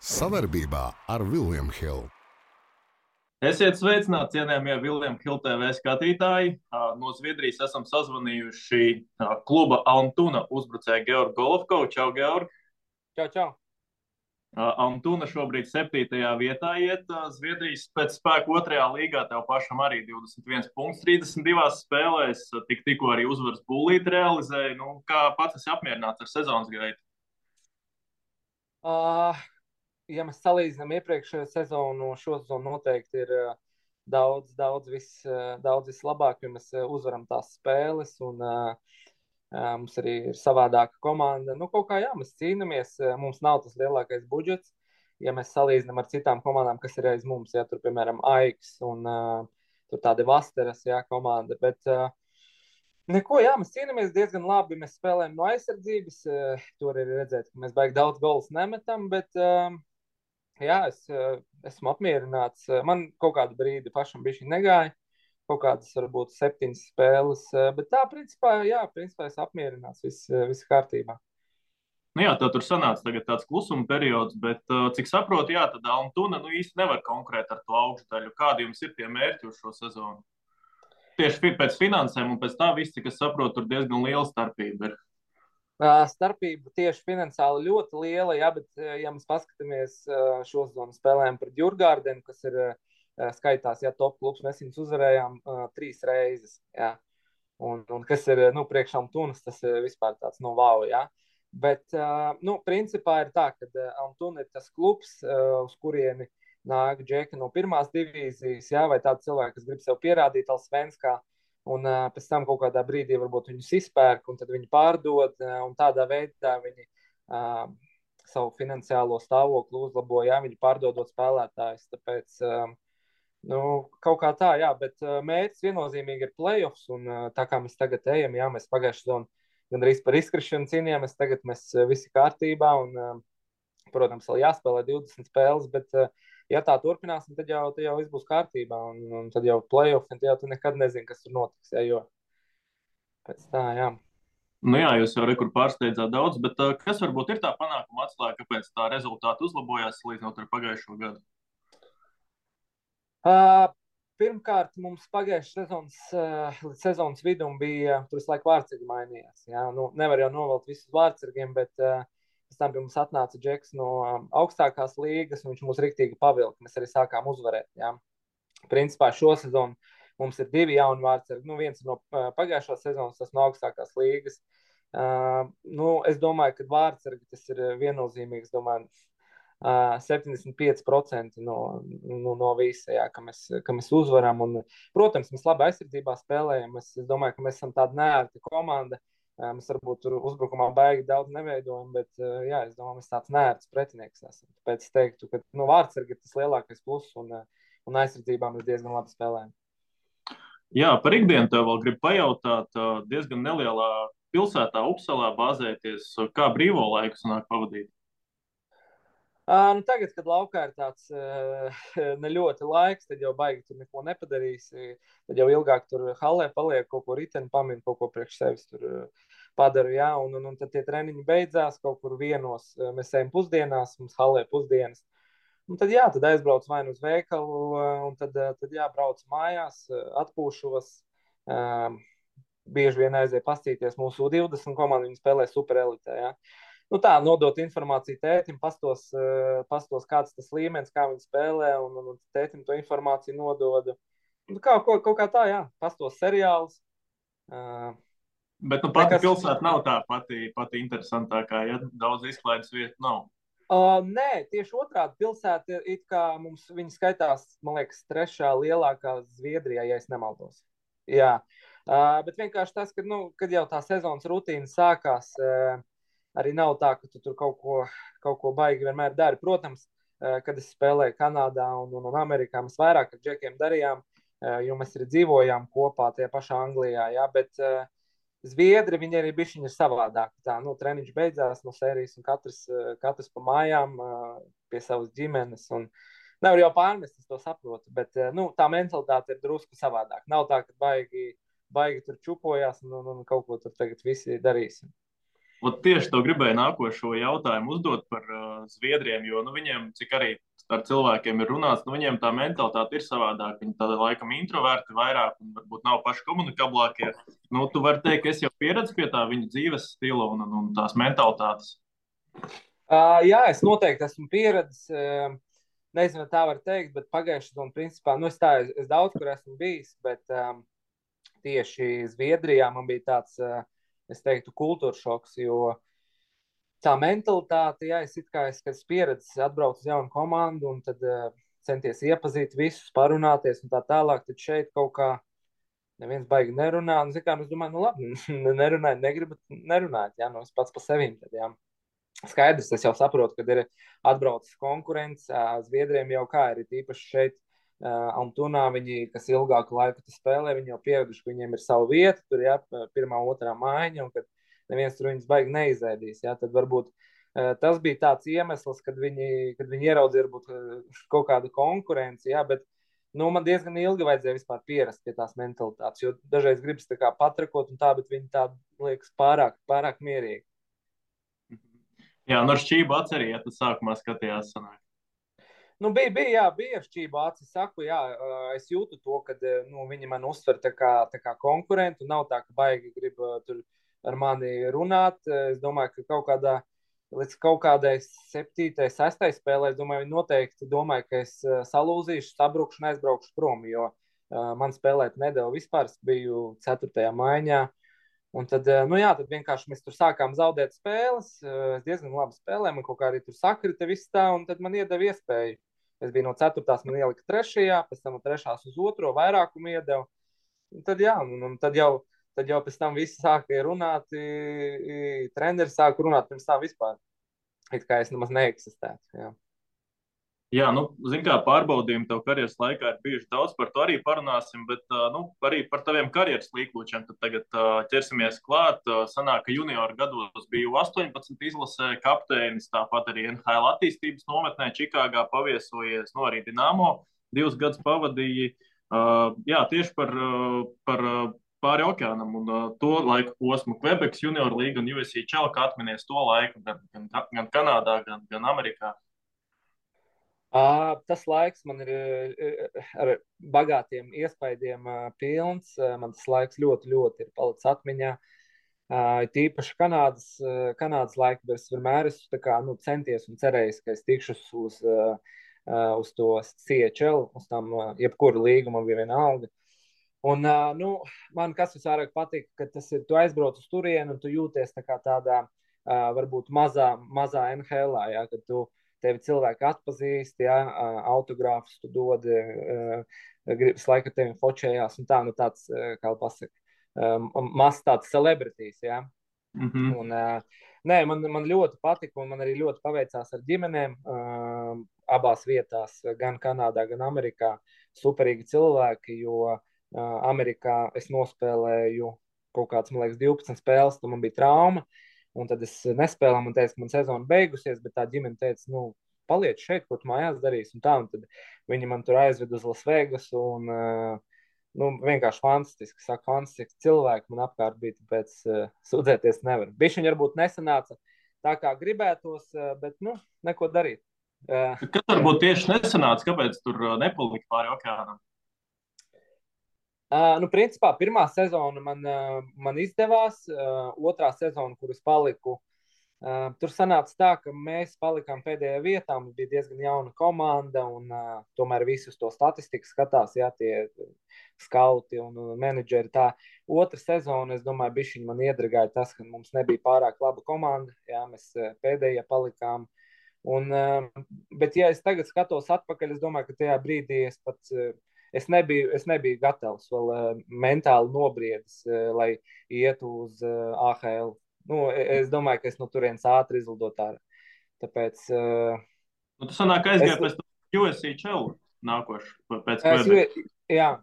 Savarbībā ar Vilniņu Hildu. Esiet sveicināti, cienījamie Vilniņa Hilda TV skatītāji. No Zviedrijas esam sazvanījuši kluba Altuna uzbrucēju Georgu Golovkovu. Čau, Georg! Čau, čau! Altuna šobrīd septītajā vietā iet. Zviedrijas pēc spēka otrajā līgā tev pašam arī 21 punkts 32 spēlēs. Tik, tikko arī uzvaras būlīti realizēja. Nu, kā pats esi apmierināts ar sezonas gaitu? Uh, ja mēs salīdzinām iepriekšējo sezonu, šo sezonu noteikti ir uh, daudz, daudz, vis, uh, daudz vislabāk, jo mēs uh, uzvaram tās spēles. Un, Mums arī ir savādāka komanda. Nu, kaut kā jā, mēs cīnāmies. Mums nav tas lielākais budžets. Ja mēs salīdzinām ar citām komandām, kas ir aiz mums, ja tur, piemēram, Aiks un uh, tur tāda Vasteras jā, komanda. Bet, uh, Neko, jā, mēs cīnāmies diezgan labi. Mēs spēlējam no aizsardzības. Uh, tur ir redzēt, ka mēs baigi daudz gols nemetam, bet uh, jā, es uh, esmu apmierināts. Man kaut kādu brīdi pašam bija šī negāja kaut kādas, varbūt, septiņas spēles. Eh, bet tā, principā, jā, principā es apmierināts, viss, eh, viss kārtībā. Nu jā, tā tur sanāca tāds klusuma periods, bet, cik saprotu, jā, tad Altuna nu, īsti nevar konkurēt ar to augšdaļu. Kādi jums ir tie mērķi uz šo sezonu? Tieši pēc finansēm un pēc tā viss, cik es saprotu, tur diezgan liela starpība ir. Starpība tieši finansiāli ļoti liela, jā, bet, ja mēs paskatāmies šo sezonu spēlēm pret Jurgārdenu, kas ir skaitās, ja top klubs mēs viņus uzvarējām trīs reizes. Jā. Un, un kas ir nu, priekšām tunas, tas ir vispār tāds nu, wow. Jā. Bet, nu, principā ir tā, ka Antūna ir tas klubs, uz kurieni nāk džeki no pirmās divīzijas, jā, vai tādi cilvēki, kas grib sev pierādīt, Alsvenskā, un uh, pēc tam kaut kādā brīdī varbūt viņus izpērk, un tad viņi pārdod, uh, un tādā veidā viņi uh, savu finansiālo stāvokli uzlabo, ja viņi pārdodot spēlētājus. Tāpēc uh, Nu, kaut kā tā, jā, bet uh, mērķis viennozīmīgi ir playoffs. Un, uh, tā kā mēs tagad ejam, jā, mēs pagājušajā sezonā gandrīz par izkrišanu cīnījāmies, tagad mēs visi kārtībā. Un, uh, protams, vēl jāspēlē 20 spēles, bet, uh, ja tā turpināsim, tad jau, tad jau viss būs kārtībā. Un, un tad jau playoffs, tad jau tu nekad nezini, kas tur notiks. Jā, jo pēc tā, jā. Nu jā, jūs jau rekur pārsteidzāt daudz, bet uh, kas varbūt ir tā panākuma atslēga, kāpēc tā rezultāti uzlabojās salīdzinot ar pagājušo gadu? Uh, pirmkārt, mums pagājušā sezonas, uh, sezonas vidum bija tur visu laiku vārdsargi mainījās. Jā. Nu, nevar jau novelt visus vārdsargiem, bet uh, pēc tam pie mums atnāca Džeks no um, augstākās līgas, un viņš mūs riktīgi pavilka. Mēs arī sākām uzvarēt. Jā. Principā šo sezonu mums ir divi jauni vārdsargi. Nu, viens no uh, pagājušās sezonas, tas no augstākās līgas. Uh, nu, es domāju, ka vārdsargi tas ir viennozīmīgs. Domāju, 75% no, no, no visa, jā, ka, mēs, ka mēs uzvaram. Un, protams, mēs labi aizsardzībā spēlējam. Es, es domāju, ka mēs esam tāda nērta komanda. Mēs varbūt tur uzbrukumā baigi daudz neveidojam, bet jā, es domāju, mēs tāds nērts pretinieks esam. Tāpēc es teiktu, ka nu, vārdsargi ir tas lielākais pluss un, un aizsardzībā mēs diezgan labi spēlējam. Jā, par ikdienu tev vēl gribu pajautāt. Diezgan nelielā pilsētā, Upsalā bāzēties, kā brīvo laiku sanāk pavadīt? Uh, nu tagad, kad laukā ir tāds uh, ne ļoti laiks, tad jau baigi tur neko nepadarīsi. Tad jau ilgāk tur halē paliek, kaut ko riteni pamina, kaut ko priekš sevis tur uh, padara. Jā, un, un, un tad tie treniņi beidzās kaut kur vienos. Mēs ejam pusdienās, mums halē pusdienas. Un tad, jā, tad aizbrauc vai nu uz veikalu, un tad, tad jā, brauc mājās, atpūšos. Bieži vien aiziet pastīties mūsu 20 komandu, viņi spēlē superelitē. Ja nu, tā, nodot informāciju tētim, pastos, uh, pastos kāds tas līmenis, kā viņi spēlē, un, un, tētim to informāciju nododu. Nu, kā, kaut, kaut kā tā, jā, pastos seriāls. Uh, Bet nu, pati nekas... pilsēta nav tā pati, pati interesantākā, ja daudz izklaides vietu nav. Uh, nē, tieši otrādi pilsēta ir kā mums, viņa skaitās, man liekas, trešā lielākā Zviedrijā, ja es nemaldos. Jā, uh, bet vienkārši tas, ka, nu, kad jau tā sezonas rutīna sākās, uh, arī nav tā, ka tu tur kaut ko, kaut ko baigi vienmēr dari. Protams, eh, kad es spēlēju Kanādā un, un, un Amerikā, mēs vairāk ar džekiem darījām, eh, jo mēs arī dzīvojām kopā tajā pašā Anglijā. Jā, bet uh, Zviedri viņi arī bija savādāk. Tā nu, treniņš beidzās no sērijas, un katrs, katrs pa mājām pie savas ģimenes. Un, Nevar jau pārmest, es to saprotu, bet nu, tā mentalitāte ir drusku savādāk. Nav tā, ka baigi, baigi tur čupojās un, un, un kaut ko tur tagad visi darīsim. Un tieši to gribēju nākošo jautājumu uzdot par uh, Zviedriem, jo nu, viņiem, cik arī ar cilvēkiem ir runāts, nu, viņiem tā mentalitāte ir savādāka. Viņi tāda laikam introverti vairāk un varbūt nav paši komunikablākie. Nu, tu vari teikt, ka es jau pieredzu pie tā viņa dzīves stila un, un tās mentalitātes. Uh, jā, es noteikti esmu pieredzējis. Uh, nezinu, tā var teikt, bet pagājušajā gadā, principā, nu, es, tā, es, es daudz kur esmu bijis, bet um, tieši Zviedrijā man bija tāds. Uh, es teiktu, kultūra šoks. Jo tā mentalitāte, ja es kā es, es pieredzu, atbraucu uz jaunu komandu un tad uh, centies iepazīt visus, parunāties un tā tālāk, tad šeit kaut kā neviens baigi nerunā. Nu, kā, nu, es domāju, nu labi, nerunājiet, negribat nerunāt, jā, nu es pats pa sevim. Tad, jā. Skaidrs, es jau saprotu, ka ir atbraucis konkurence. Zviedriem jau kā ir īpaši šeit Uh, Altunā viņi, kas ilgāku laiku spēlē, viņi jau pieraduši, ka viņiem ir sava vieta, tur ir pirmā, otrā mājiņa, un kad neviens tur viņus baigi neizēdīs. Jā, tad varbūt uh, tas bija tāds iemesls, kad viņi, kad viņi ieraudzīja varbūt, kaut kādu konkurenci. Jā, bet nu, man diezgan ilgi vajadzēja vispār pierast pie tās mentalitātes, jo dažreiz gribas tā kā patrakot un tā, bet viņi tā liekas pārāk, pārāk mierīgi. Jā, no šķība atcerieties, sākumā skatījās. Sanāk. Nu, bija, bija, jā, bija šķība acis. Saku, jā, es jūtu to, ka nu, viņi man uztver tā kā, tā kā konkurentu. Nav tā, ka baigi grib tur ar mani runāt. Es domāju, ka kaut kādā līdz kaut kādai septītai, sestai spēlē, es domāju, viņi noteikti domāja, ka es salūzīšu, sabrukšu un aizbraukšu prom, jo man spēlēt nedēļu vispār. Es biju ceturtajā maiņā. Un tad, nu jā, tad vienkārši mēs tur sākām zaudēt spēles. Es diezgan labi spēlēju, man kaut kā arī tur sakrita viss tā, un tad man iedeva iespēju Es biju no 4. man ielika 3. pēc tam no 3. uz 2. vairākumu iedevu. Un tad, jā, un, un tad, jau, tad jau pēc tam viss sāka runāt, treneris sāka runāt pirms tam vispār. It kā es nemaz neeksistētu. Jā. Jā, nu, zināmā kā pārbaudījumi tev karjeras laikā ir bijuši daudz, par to arī parunāsim, bet nu, arī par taviem karjeras līkločiem. Tad tagad ķersimies klāt. Sanāk, ka junior gados biju 18 izlasē kapteinis, tāpat arī NHL attīstības nometnē Čikāgā paviesojies, no arī Dinamo divus gadus pavadīja. Jā, tieši par, par pāri okeānam un to laiku posmu Quebec junior līga un USC Čelka atminies to laiku gan, gan, gan Kanādā, gan, gan Amerikā. Uh, tas laiks man ir ar bagātiem uh, pilns. Uh, man tas laiks ļoti, ļoti ir palicis atmiņā. Uh, tīpaši Kanādas, uh, Kanādas laika, bet es vienmēr esmu kā, nu, centies un cerējis, ka es tikšu uz, uh, uh, uz to CHL, uz tam uh, jebkuru līgu man bija viena alga. Un, uh, nu, man kas visvairāk patīk, ka tas ir, tu aizbrauc uz turieni un tu jūties tā kā tādā, uh, varbūt mazā, mazā NHL, jā, kad tu tevi cilvēki atpazīst, ja autogrāfus tu dod, gribas laika tevi fočējās un tā, nu tāds, kā pasaka, mazs tāds celebrities, ja. Mm -hmm. un, nē, man, man ļoti patika un man arī ļoti paveicās ar ģimenēm abās vietās, gan Kanādā, gan Amerikā. Superīgi cilvēki, jo Amerikā es nospēlēju kaut kāds, man liekas, 12 spēles, tad man bija trauma. Uh, Un tad es nespēlēju, un teicu, ka man sezona beigusies, bet tā ģimene teica, nu, paliec šeit, ko tu mājās darīsi. Un tā, un tad viņi man tur aizved uz Lasvegas. Un, uh, nu, vienkārši fantastiski. Saka, fantastiski cilvēki man apkārt bija, tāpēc uh, sūdzēties nevar. Bišķiņi varbūt nesanāca tā, kā gribētos, bet, nu, neko darīt. Uh, Kas varbūt tieši nesanāca, kāpēc tur nepalika pāri okeānam? Uh, nu, principā, pirmā sezona man, uh, man izdevās, uh, otrā sezona, kuras paliku. Uh, tur sanāca tā, ka mēs palikām pēdējā vietā. Mums bija diezgan jauna komanda, un uh, tomēr visus to statistiku skatās, ja tie skauti un menedžeri. Tā otra sezona, es domāju, bija man iedragāja tas, ka mums nebija pārāk laba komanda. Jā, mēs pēdējie palikām. Un, uh, bet, ja es tagad skatos atpakaļ, es domāju, ka tajā brīdī es pats. Uh, es nebiju, es nebiju gatavs vēl uh, mentāli nobriedis, uh, lai ietu uz uh, eh, AHL. Nu, e, es domāju, ka es no turienes ātri izlidot ārā. Tāpēc. Uh, nu, tas sanāk aizgāja es, pēc USC čelu nākošu pēc es, Jā.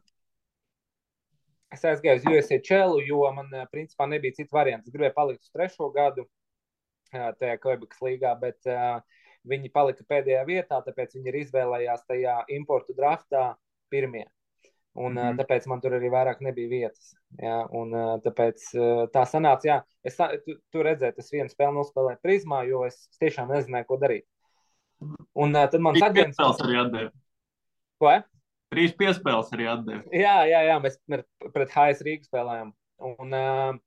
Es aizgāju uz čelu, jo man principā nebija citu variantu. Es gribēju palikt uz trešo gadu tajā Quebekas līgā, bet uh, viņi palika pēdējā vietā, tāpēc viņi ir izvēlējās tajā importu draftā pirmie. Un, mm -hmm. Tāpēc man tur arī vairāk nebija vietas. Jā, un, tāpēc tā sanāca, jā, es tu, tu redzēju, tas viens spēle nospēlēja prizmā, jo es tiešām nezināju, ko darīt. Un tad man tas bija spēles arī atdeva. Ko? Trīs piespēles arī atdeva. Jā, jā, jā mēs pret HS Rīgas spēlējām. Un, uh,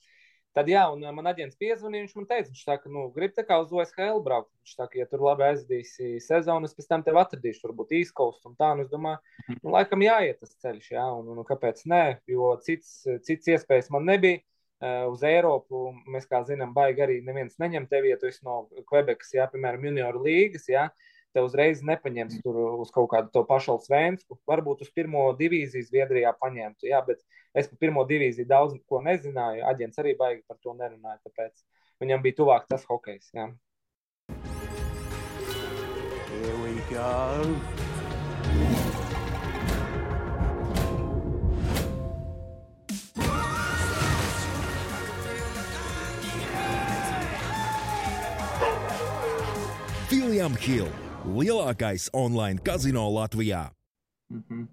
Tad, jā, un man aģents piezvanīja. Viņš man teica, viņš saka, nu, grib tā kā uz OSHL braukt. Viņš saka, ja tur labi aizdīsi sezonu, es pēc tam tevi atradīšu, varbūt īskaust un tā. Un es domāju, mhm. nu, laikam jāiet tas ceļš, jā, un, un, un kāpēc nē, jo cits, cits iespējas man nebija. Uh, uz Eiropu mēs, kā zinām, baigi arī neviens neņem tevi, ja tu esi no Quebekas, jā, piemēram, junioru līgas, jā, te uzreiz nepaņems tur uz kaut kādu to pašu Svensku. Varbūt uz pirmo divīziju Zviedrijā paņemtu, jā, bet Es par pirmo divīziju daudz ko nezināju. Aģents arī baigi par to nerunāja. Tāpēc viņam bija tuvāk tas hokejs. Jā. Here we go. William Hill - lielākais online kazino Latvijā. Mm -hmm.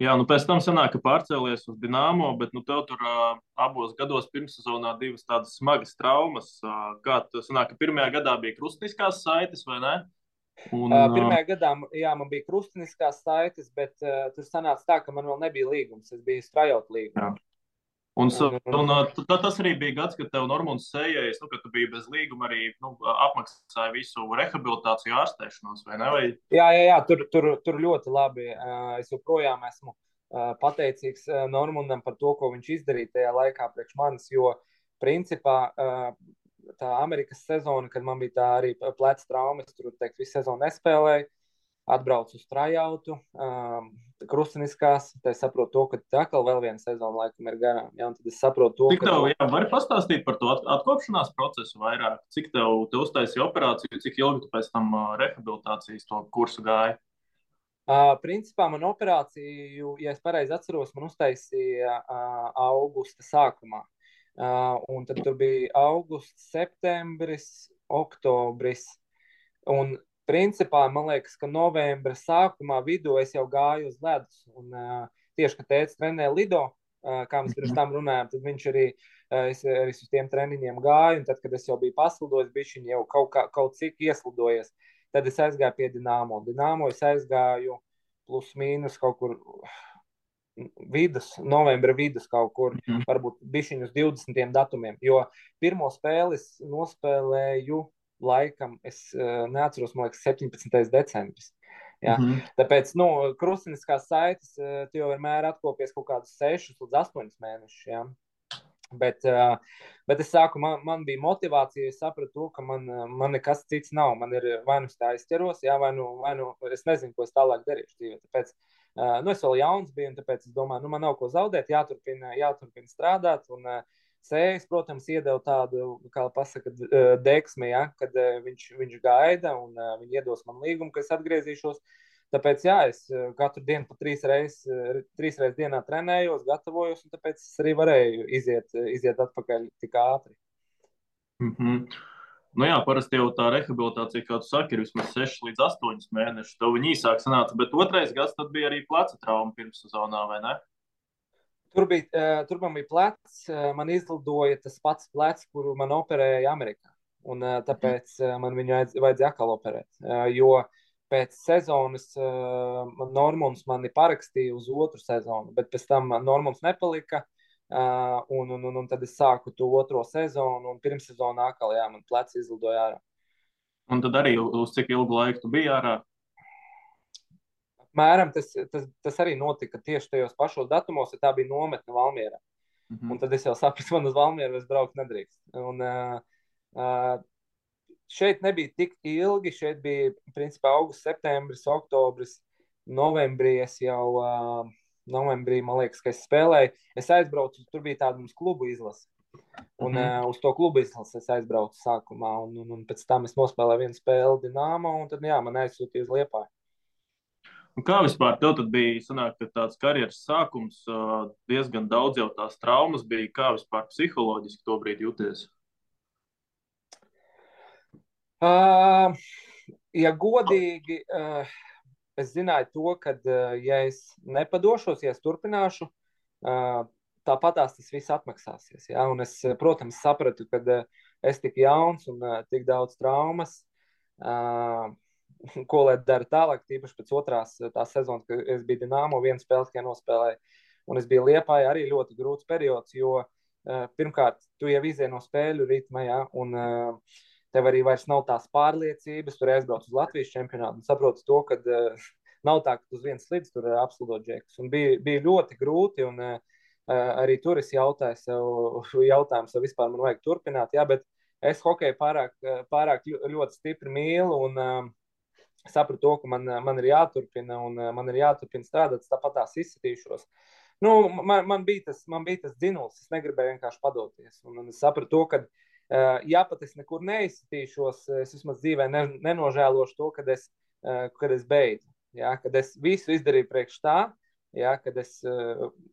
Jā, nu pēc tam sanāk, ka pārcēlies uz Dienāmo, bet nu, tev tur uh, abos gados pirmssezonā divas tādas smagas traumas. Uh, kā tas sanāk, ka pirmajā gadā bija krustiskās saites vai ne? Un, uh, pirmajā gadā jā, man bija krustiskās saites, bet uh, tur sanāca tā, ka man vēl nebija līgums. Es biju strājot līgumu. Un, un, un tas arī bija gads, kad tev Normons sējais, nu, ka tu biji bez līguma arī nu, apmaksāja visu rehabilitāciju ārstēšanos, vai ne? Vai... Jā, jā, jā tur, tur, tur ļoti labi. Es joprojām esmu pateicīgs Normundam par to, ko viņš izdarīja tajā laikā priekš manis, jo principā tā Amerikas sezona, kad man bija tā arī pleca trauma, es tur, teikt, visu sezonu nespēlēju atbraucu uz trajautu, um, krustiniskās. Tad es saprotu, to, ka tā atkal vēl viena sezona laikam ir garām. Ja? Tad es saprotu, to, cik tev, ka... jā, vari pastāstīt par to atkopšanās procesu vairāk? Cik tev, tev uztaisīja operāciju, cik ilgi tu pēc tam uh, rehabilitācijas to kursu gāji? Uh, principā man operāciju, ja es pareizi atceros, man uztaisīja uh, augusta sākumā. Uh, un tad tur bija augusts, septembris, oktobris. Un principā man liekas, ka novembra sākumā vidū es jau gāju uz ledus. Un, uh, tieši, kad tēvs trenē Lido, uh, kā mēs pirms mhm. tam runājām, tad viņš arī, uh, es, arī uz tiem treniņiem gāju. Un tad, kad es jau biju paslidojis, bija viņš jau kaut, kā, kaut cik ieslidojies. Tad es aizgāju pie Dienāmo. Dienāmo es aizgāju plus mīnus kaut kur vidus, novembra vidus kaut kur, mm -hmm. varbūt bišķiņus 20 datumiem. Jo pirmo spēli es nospēlēju laikam, es uh, neatceros, man liekas, 17. decembris. Ja? Mm -hmm. Tāpēc, nu, krustveida saites, uh, jau vienmēr atkopies kaut kādus 6 līdz 8 mēnešus. Ja? Bet, uh, bet es sāku, man, man bija motivācija, es sapratu, to, ka man, man nekas cits nav. Man ir vai nu tā aizķeros, jā, vai nu, vai nu es nezinu, ko es tālāk darīšu dzīvē. Tāpēc, uh, nu, es vēl jauns biju, un tāpēc es domāju, nu, man nav ko zaudēt, jāturpina, jāturpina strādāt. Un, uh, Sējas, protams, iedeva tādu, kā pasaka, deksmi, ja, kad viņš, viņš gaida un viņi iedos man līgumu, ka es atgriezīšos. Tāpēc, jā, es katru dienu pa trīs reizes, trīs reizes dienā trenējos, gatavojos, un tāpēc es arī varēju iziet, iziet atpakaļ tik ātri. Mm -hmm. Nu jā, parasti jau tā rehabilitācija, kā tu saki, ir vismaz 6 līdz 8 mēneši. Tev viņa īsāk sanāca, bet otrais gads bija arī pleca trauma pirms sezonā, vai ne? Tur, bija, uh, tur bija plecs, uh, man izlidoja tas pats plecs, kuru man operēja Amerikā. Un, uh, tāpēc uh, man viņu vajadzēja atkal operēt. Uh, jo pēc sezonas uh, Normons mani parakstīja uz otru sezonu, bet pēc tam Normons nepalika. Uh, un, un, un, un tad es sāku to otro sezonu, un pirmssezonā atkal jā, man plecs izlidoja ārā. Un tad arī uz cik ilgu laiku tu biji ārā? Apmēram tas, tas, tas arī notika tieši tajos pašos datumos, ja tā bija nometne Valmjerā. Mm -hmm. Un tad es jau sapratu, man uz Valmjeru es braukt nedrīkst. Un, uh, uh, šeit nebija tik ilgi, šeit bija principā augusts, septembris, oktobris, novembrī es jau, uh, novembrī, man liekas, ka es spēlēju. Es aizbraucu, tur bija tāda mums klubu izlase. Un mm -hmm. uh, uz to klubu izlasi es aizbraucu sākumā, un, un, un pēc tam es nospēlēju vienu spēli Dienāmo, un tad jā, man aizsūtīja uz Liepāju. Un kā vispār tev bija sanāk, tāds karjeras sākums, diezgan daudz jau tās traumas bija. Kā vispār psiholoģiski to brīdi jūties? Uh, ja godīgi, uh, es zināju to, ka, ja es nepadošos, ja es turpināšu, tāpat tas viss atmaksāsies. Ja? Un es, protams, sapratu, ka es tik jauns un tik daudz traumas. Ko lai dara tālāk, tīpaši pēc otrās tās sezonas, kad es biju Dienāmo, viena spēle tikai nospēlēju. Un es biju Liepājā arī ļoti grūts periods, jo pirmkārt, tu jau izies no spēļu ritma, ja, un tev arī vairs nav tās pārliecības, tur aizbrauc uz Latvijas čempionātu un saproti to, ka nav tā, ka uz vienas slīdes tur absolūti džeks. Un bija, bija ļoti grūti, un arī tur es jautāju sev, jautājumu sev vispār man vajag turpināt, jā, bet es hokeju pārāk, pārāk ļoti stipri mīlu un sapratu to, ka man, man ir jāturpina un man ir jāturpina strādāt, tāpat tās izsitīšos. Nu, man, man, bija tas, man bija tas dzinulis, es negribēju vienkārši padoties. Un, un es sapratu to, ka, ja pat es nekur neizsitīšos, es vismaz dzīvē ne, nenožēlošu to, kad es, kad es beidzu. Ja, kad es visu izdarīju priekš tā, ja, kad es,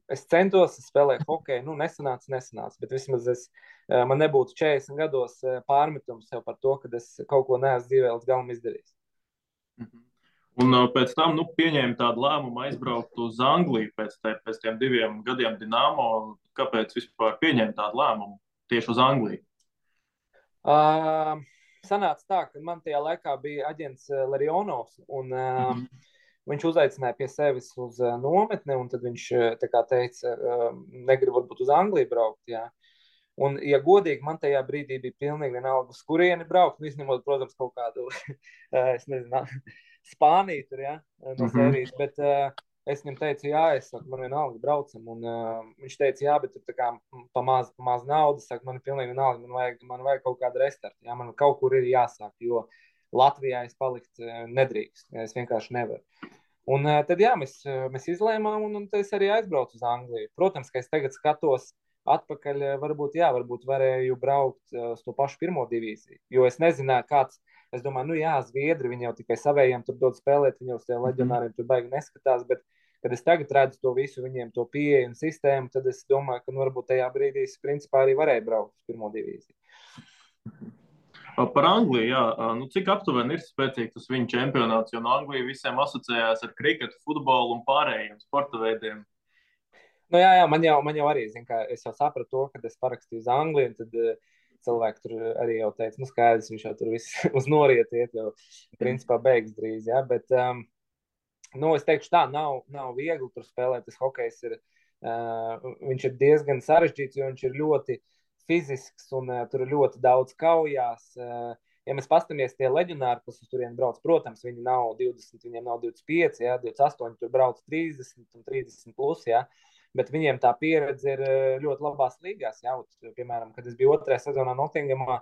es centos, es spēlēju hokeju, nu, nesanāca, nesanāca. Bet vismaz es, man nebūtu 40 gados pārmetums par to, ka es kaut ko neesmu dzīvē līdz galam izdarījis. Un pēc tam nu, pieņēma tādu lēmumu aizbraukt uz Angliju pēc, te, pēc tiem diviem gadiem Dienāmo. Kāpēc vispār pieņēma tādu lēmumu tieši uz Angliju? Uh, sanāca tā, ka man tajā laikā bija aģents Larionovs. Un, uh, mm -hmm. Viņš uzaicināja pie sevis uz uh, nometni, un tad viņš teica, uh, negribu varbūt uz Angliju braukt. Jā. Un, ja godīgi, man tajā brīdī bija pilnīgi vienalga, uz kurieni braukt. Nu, izņemot, protams, kaut kādu, es nezinu, Spāniju tur, ja, no mm -hmm. sērijas. Bet, uh, Es viņam teicu, jā, es saku, man vienalga, braucam. Un, uh, viņš teica, jā, bet tur tā kā pa maz, pa maz naudas, saka, man ir pilnīgi vienalga, man vajag, man vajag kaut kādu restartu. Jā, man kaut kur ir jāsāk, jo Latvijā es palikt uh, nedrīkst. Es vienkārši nevaru. Un uh, tad, jā, mēs, uh, mēs izlēmām, un, un es arī aizbraucu uz Angliju. Protams, ka es tagad skatos atpakaļ, varbūt, jā, varbūt varēju braukt uh, uz to pašu pirmo divīziju, jo es nezināju, kāds. Es domāju, nu jā, Zviedri, viņi jau tikai savējiem tur dod spēlēt, viņi jau uz tiem mhm. leģionāriem tur baigi neskatās, bet kad es tagad redzu to visu, viņiem to pieeju un sistēmu, tad es domāju, ka nu, varbūt tajā brīdī es principā arī varēju braukt uz pirmo divīziju. Par Angliju, jā, nu, cik aptuveni ir spēcīgs tas viņa čempionāts, jo no Anglija visiem asociējās ar kriketu, futbolu un pārējiem sporta veidiem. Nu, jā, jā, man jau, man jau arī, zin, kā, es jau sapratu to, kad es parakstīju uz Angliju, tad uh, cilvēki tur arī jau teica, nu skaidrs, viņš jau tur viss uz norieti iet, jau principā beigas drīz, jā, bet um, nu, es teikšu, tā nav, nav viegli tur spēlēt. Tas hokejs ir, uh, ir diezgan sarežģīts, jo viņš ir ļoti fizisks un uh, tur ir ļoti daudz kaujās. Uh, ja mēs paskatāmies tie leģionāri, kas uz turieni brauc, protams, viņi nav 20, viņiem nav 25, jā, 28, tur brauc 30 un 30 plus. Jā. Bet viņiem tā pieredze ir ļoti labās līgās. Jā. Piemēram, kad es biju otrajā sezonā Nottingamā,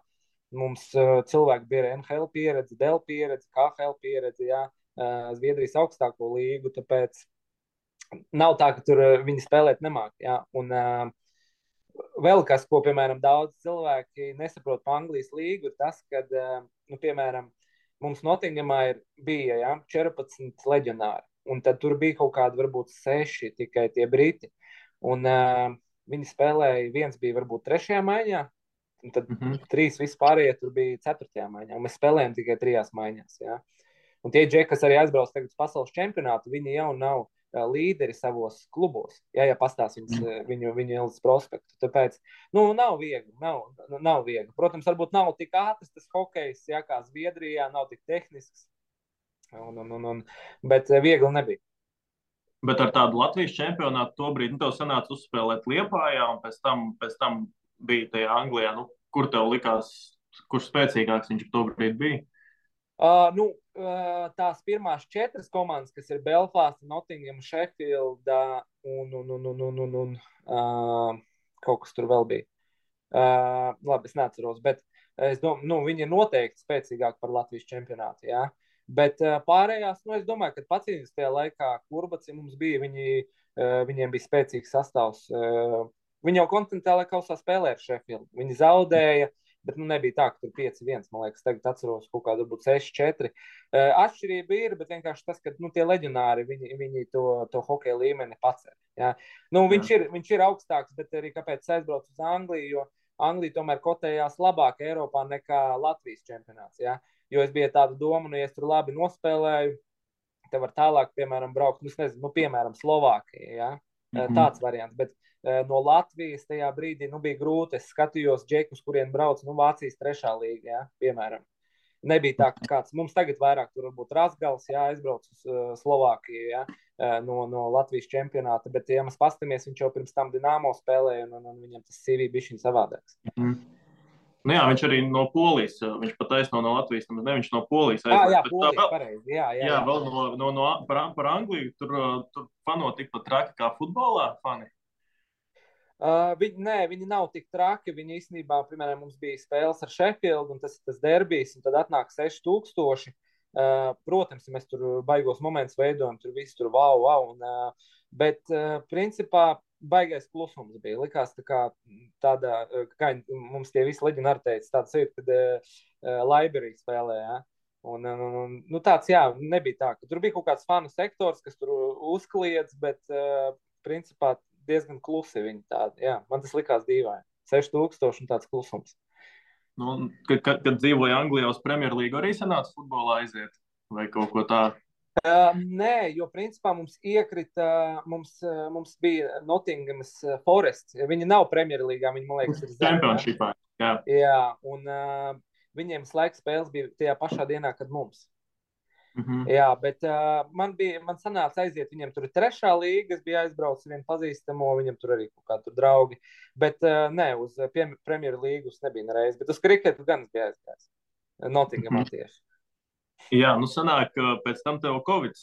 mums uh, cilvēki bija NHL pieredzi, Dell pieredzi, KHL pieredzi. Jā. Zviedrijas augstāko līgu. Tāpēc nav tā, ka tur viņi spēlēt nemāk. Ja? Un, vēl kas, ko, piemēram, daudz cilvēki nesaprot par Anglijas līgu, ir tas, ka, nu, piemēram, mums Nottingamā ir, bija ja, 14 leģionāri, un tad tur bija kaut kādi, varbūt, seši tikai tie briti. Un, uh, viņi spēlēja, viens bija varbūt trešajā maiņā, un tad mm -hmm. trīs vispārējie tur bija ceturtajā maiņā. Mēs spēlējām tikai trijās maiņās. Ja. Un tie džeki, kas arī aizbrauc tagad uz pasaules čempionātu, viņi jau nav uh, līderi savos klubos. Jā, ja pastāstīs viņas, mm. viņu, viņu ilgas prospektu. Tāpēc, nu, nav viegli. Nav, nav viegli. Protams, varbūt nav tik ātrs tas hokejs, jā, kā Zviedrijā, nav tik tehnisks. Un, un, un, un, bet viegli nebija. Bet ar tādu Latvijas čempionātu to brīdi nu, tev sanāca uzspēlēt Liepājā, un pēc tam, pēc tam bija tajā Anglijā. Nu, kur tev likās, kurš spēcīgāks viņš to brīdi bija? Uh, nu, uh, tās pirmās četras komandas, kas ir Belfāsta, Nottingham, Sheffield un, un, un, un, un, un, un uh, kaut kas tur vēl bija. Uh, labi, es neatceros, bet es domāju, nu, viņi ir noteikti spēcīgāki par Latvijas čempionātu. Jā. Bet uh, pārējās, nu, es domāju, ka pacīnījums tajā laikā, kurbaci mums bija, viņi, uh, viņiem bija spēcīgs sastāvs. Uh, viņi jau kontinentālajā kausā spēlēja ar Sheffield. Viņi zaudēja. Bet nu, nebija tā, ka tur 5-1. Man liekas, tagad atceros kaut kādu 6-4. Uh, atšķirība ir, bet vienkārši tas, ka nu, tie leģionāri viņi, viņi to, to hokeja līmeni paceļ. Ja? Nu, viņš, ir, viņš ir augstāks, bet arī kāpēc aizbraucu uz Angliju? Jo Anglija tomēr kotējās labāk Eiropā nekā Latvijas čempionāts. Ja? Jo es biju tāda doma, nu, ja es tur labi nospēlēju, te var tālāk, piemēram, braukt, nu, nezinu, nu, piemēram, Slovākija. Ja? Mm -hmm. Tāds variants. Bet no Latvijas tajā brīdī nu, bija grūti. Es skatījos džekus, kuriem brauc nu, Vācijas trešā līga, ja? piemēram. Nebija tā, ka kāds mums tagad vairāk tur varbūt Rasgals, jā, aizbrauc uz uh, Slovākiju, jā, uh, no, no Latvijas čempionāta, bet, ja mēs pastamies, viņš jau pirms tam Dienāmo spēlēja, un, un, un viņam tas CV bija šī savādāks. Mm -hmm. Nu jā, viņš arī no Polijas. Viņš pat aizsno no Latvijas, nemaz ne viņš no Polijas. Aizlaiž, jā, jā, Polijas, vēl, pareizi, jā, jā, jā, vēl no, no, no par, par Angliju. Tur, tur fano tikpat traki kā futbolā fani. Uh, viņi, nē, viņi nav tik traki. Viņi īstenībā, piemēram, mums bija spēles ar Sheffield, un tas ir tas derbijs, un tad atnāk 6000. Uh, protams, mēs tur baigos momentus veidojam, tur viss tur wow, wow. Un, uh, bet, uh, principā, baigais klusums bija. Likās, tā kā tāda, kā mums tie visi leģionāri teica, tāds sajūta, kad uh, Liberija spēlē. Ja? Un, un, un, nu, tāds, jā, nebija tā, ka tur bija kaut kāds fanu sektors, kas tur uzkliedz, bet uh, principā diezgan klusi viņi tādi. Jā, man tas likās dīvaini. 6000 un tāds klusums. Nu, kad, kad, kad dzīvoja Anglijā uz Premjerlīgu, arī sanāca futbolā aiziet vai kaut ko tādu. Uh, nē, jo principā mums iekrita, mums, mums bija Nottinghamas Forests. Viņi nav Premjerlīgā, viņi man liekas, ir Championshipā. Jā, jā un uh, viņiem slēgts spēles bija tajā pašā dienā, kad mums. Mm -hmm. Jā, bet uh, man bija, man sanāca aiziet, viņiem tur ir trešā līga, es biju aizbraucis vienu pazīstamo, viņam tur arī kaut kādi draugi. Bet uh, nē, uz Premjerlīgus nebija nereiz, bet uz kriketu gan bija aizgājis. Nottingamā mm -hmm. tieši. Jā, nu sanāk, ka pēc tam tev Covid,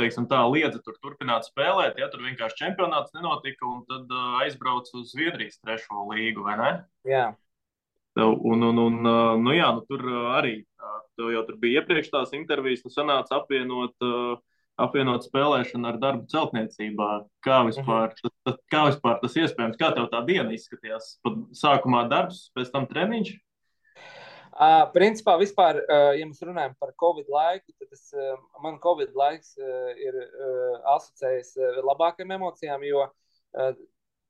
teiksim tā, liedza tur turpināt spēlēt, ja tur vienkārši čempionāts nenotika, un tad uh, aizbrauc uz Zviedrijas trešo līgu, vai ne? Jā. Un, un, un nu jā, nu tur arī, tev jau tur bija iepriekš tās intervijas, nu sanāca apvienot, apvienot spēlēšanu ar darbu celtniecībā. Kā vispār, mhm. tas, kā vispār tas iespējams? Kā tev tā diena izskatījās? Pat sākumā darbs, pēc tam treniņš? Uh, principā, vispār, uh, ja mēs runājam par Covid laiku, tad tas, uh, man Covid laiks uh, ir uh, asociējis ar labākām emocijām, jo, uh,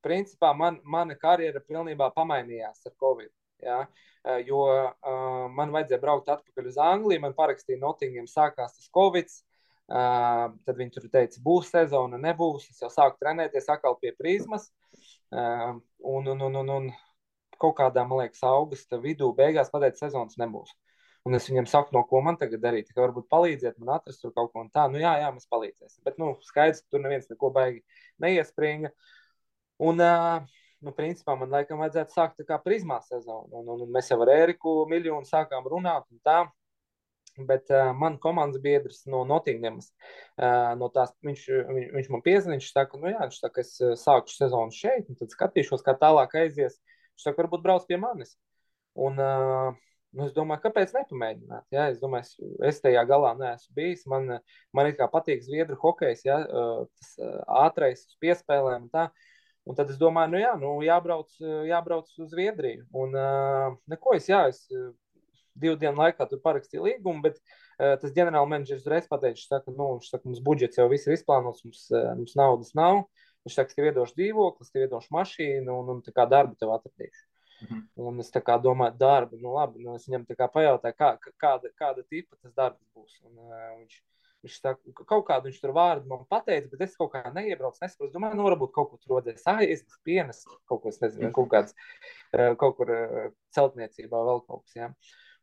principā, man, mana karjera pilnībā pamainījās ar Covid. Ja? Uh, jo uh, man vajadzēja braukt atpakaļ uz Angliju, man parakstīja Nottingham, sākās tas Covid. Uh, tad viņi tur teica, būs sezona, nebūs. Es jau sāku trenēties atkal pie prizmas. Uh, un, un, un, un, un kaut kādā, man liekas, augusta vidū, beigās pateica, sezonas nebūs. Un es viņam saku, no ko man tagad darīt. Tikai varbūt palīdziet man atrast kaut ko tādu. Nu, jā, jā, mēs palīdzēsim. Bet, nu, skaidrs, ka tur neviens neko baigi neiespringa. Un, uh, nu, principā man laikam vajadzētu sākt kā prizmā sezonu. Un, un, un mēs jau ar Ēriku miljonu sākām runāt un tā. Bet uh, man komandas biedrs no Nottinghamas, uh, no tās, viņš, viņ, viņš man piezvanīja, viņš saka, nu jā, viņš saka, es sāku sezonu šeit, un tad skatīšos, kā tālāk aizies. Viņš saka, varbūt brauc pie manis. Un, uh, nu, es domāju, kāpēc nepamēģināt? Ja? Es domāju, es, es tajā galā neesmu bijis. Man, man patīk zviedru hokejs, ja? uh, tas uh, ātrais piespēlēm. Un tā. Un tad es domāju, nu jā, nu jābrauc, jābrauc uz Zviedriju. Un uh, neko es, jā, es uh, divu dienu laikā tur parakstīju līgumu, bet uh, tas ģenerālmenedžers uzreiz pateica, saka, nu, saka, mums budžets jau viss ir izplānots, mums, uh, mums naudas nav. Viņš saka, tev iedošu dzīvokli, tev iedošu mašīnu un, un tā kā darbu tev atradīšu. Mm -hmm. Un es domāju, darbu, nu labi, nu es viņam pajautāju, kā, kāda, kāda tipa tas darbs būs. Un, uh, viņš, viņš saka, kaut kādu viņš tur vārdu man pateica, bet es kaut kā neiebraucu, nesaprotu. Domāju, nu varbūt kaut kur tur rodas aizsas, pienes, kaut ko nezinu, kaut kāds, kaut kur celtniecībā vēl kaut kas. Ja.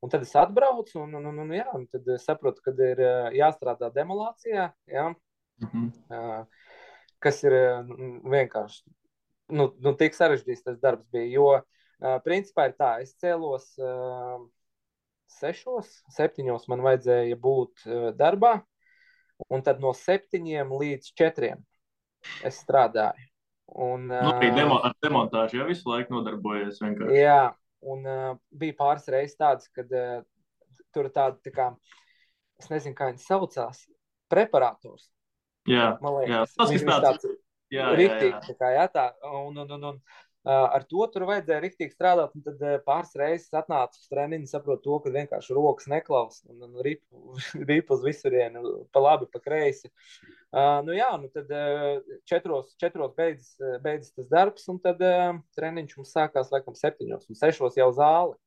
Un tad es atbraucu, un, un, un, un, jā, un tad saprotu, ka ir jāstrādā demolācijā. Ja. Mm -hmm. uh, kas ir vienkārši nu, nu, tik sarežģīts tas darbs bija. Jo, principā, ir tā, es cēlos sešos, septiņos man vajadzēja būt darbā, un tad no septiņiem līdz četriem es strādāju. Un, nu, arī demo, ar demontāžu jau visu laiku nodarbojies. Vienkārši. Jā, un uh, bija pāris reizes tādas, kad uh, tur tāda, tā kā, es nezinu, kā viņas saucās, preparators. Jā, man liekas, jā. tas ir tāds, jā. Tā kā, jā, tā, un, un, un, un, ar to tur vajadzēja rīktīgi strādāt. Tad pāris reizes atnācu uz treniņu, saprotu, to, ka vienkārši rokas neklausās un, un rip, rip uz visurienu, pa labi, pa kreisi. Uh, nu, jā, nu tad četros, četros beidzas, beidzas tas darbs, un tad uh, treniņš mums sākās laikam septiņos un sešos jau zāli.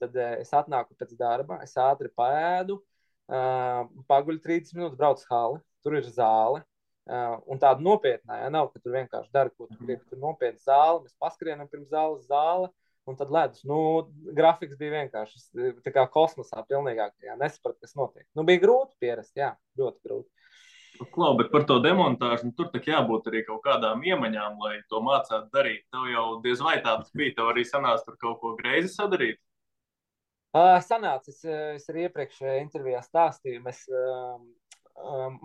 Tad uh, es atnāku pēc darba, es ātri pēdu, uh, paguļu 30 minūtes, braucu hali tur ir zāle. Uh, un tāda nopietna, ja nav, ka tur vienkārši dara, ko tu Mhm. gribi. Tur nopietna zāle, mēs paskrienam pirms zāles zāle, un tad ledus. Nu, grafiks bija vienkārši tā kā kosmosā, pilnīgākajā. Nesapratu, kas notiek. Nu, bija grūti pierast, jā, ļoti grūti. Klau, bet par to demontāžu nu, tur tak jābūt arī kaut kādām iemaņām, lai to mācītu darīt. Tev jau diez vai tāds bija. Tev arī sanāca tur kaut ko greizi sadarīt. Uh, sanāca, es, es arī iepriekšējā intervijā stāstīju. Mēs, um, um,